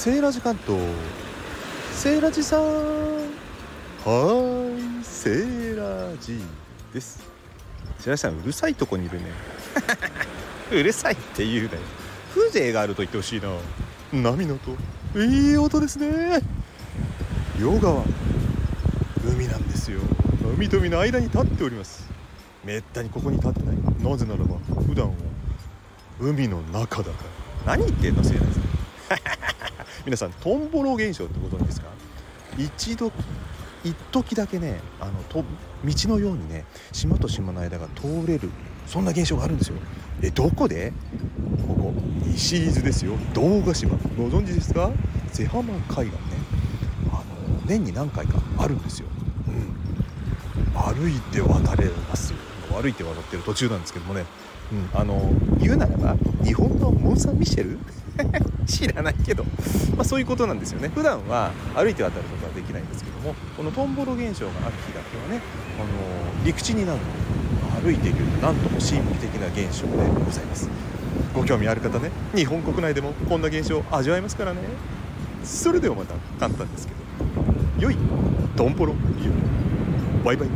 セーラジ関東セーラジさんはいセーラジです。セーラジさんうるさいとこにいるね。うるさいって言うなよ。風情があると言ってほしいな。波の音。いい音ですね。両側海なんですよ。海と海の間に立っております。めったにここに立ってない。なぜならば普段は海の中だから。何言ってんのせいです皆さんトンボロ現象ってご存知ですか？一度一時だけねあのと道のようにね島と島の間が通れるそんな現象があるんですよ。えどこで？ここ西伊豆ですよ。堂ヶ島。ご存知ですか？瀬浜海岸ね。あの年に何回かあるんですよ、うん、歩いて渡れます。よ歩いて渡ってる途中なんですけどもね、あの言うならば日本のモン・サン・ミシェル？知らないけど、まあ、そういうことなんですよね。普段は歩いて渡ることはできないんですけどもこのトンボロ現象がある日だけはねあの陸地になるの歩いているなんとも神秘的な現象でございます。ご興味ある方ね。日本国内でもこんな現象味わえますからね。それではまた簡単ですけど。良いトンボロ。バイバイ。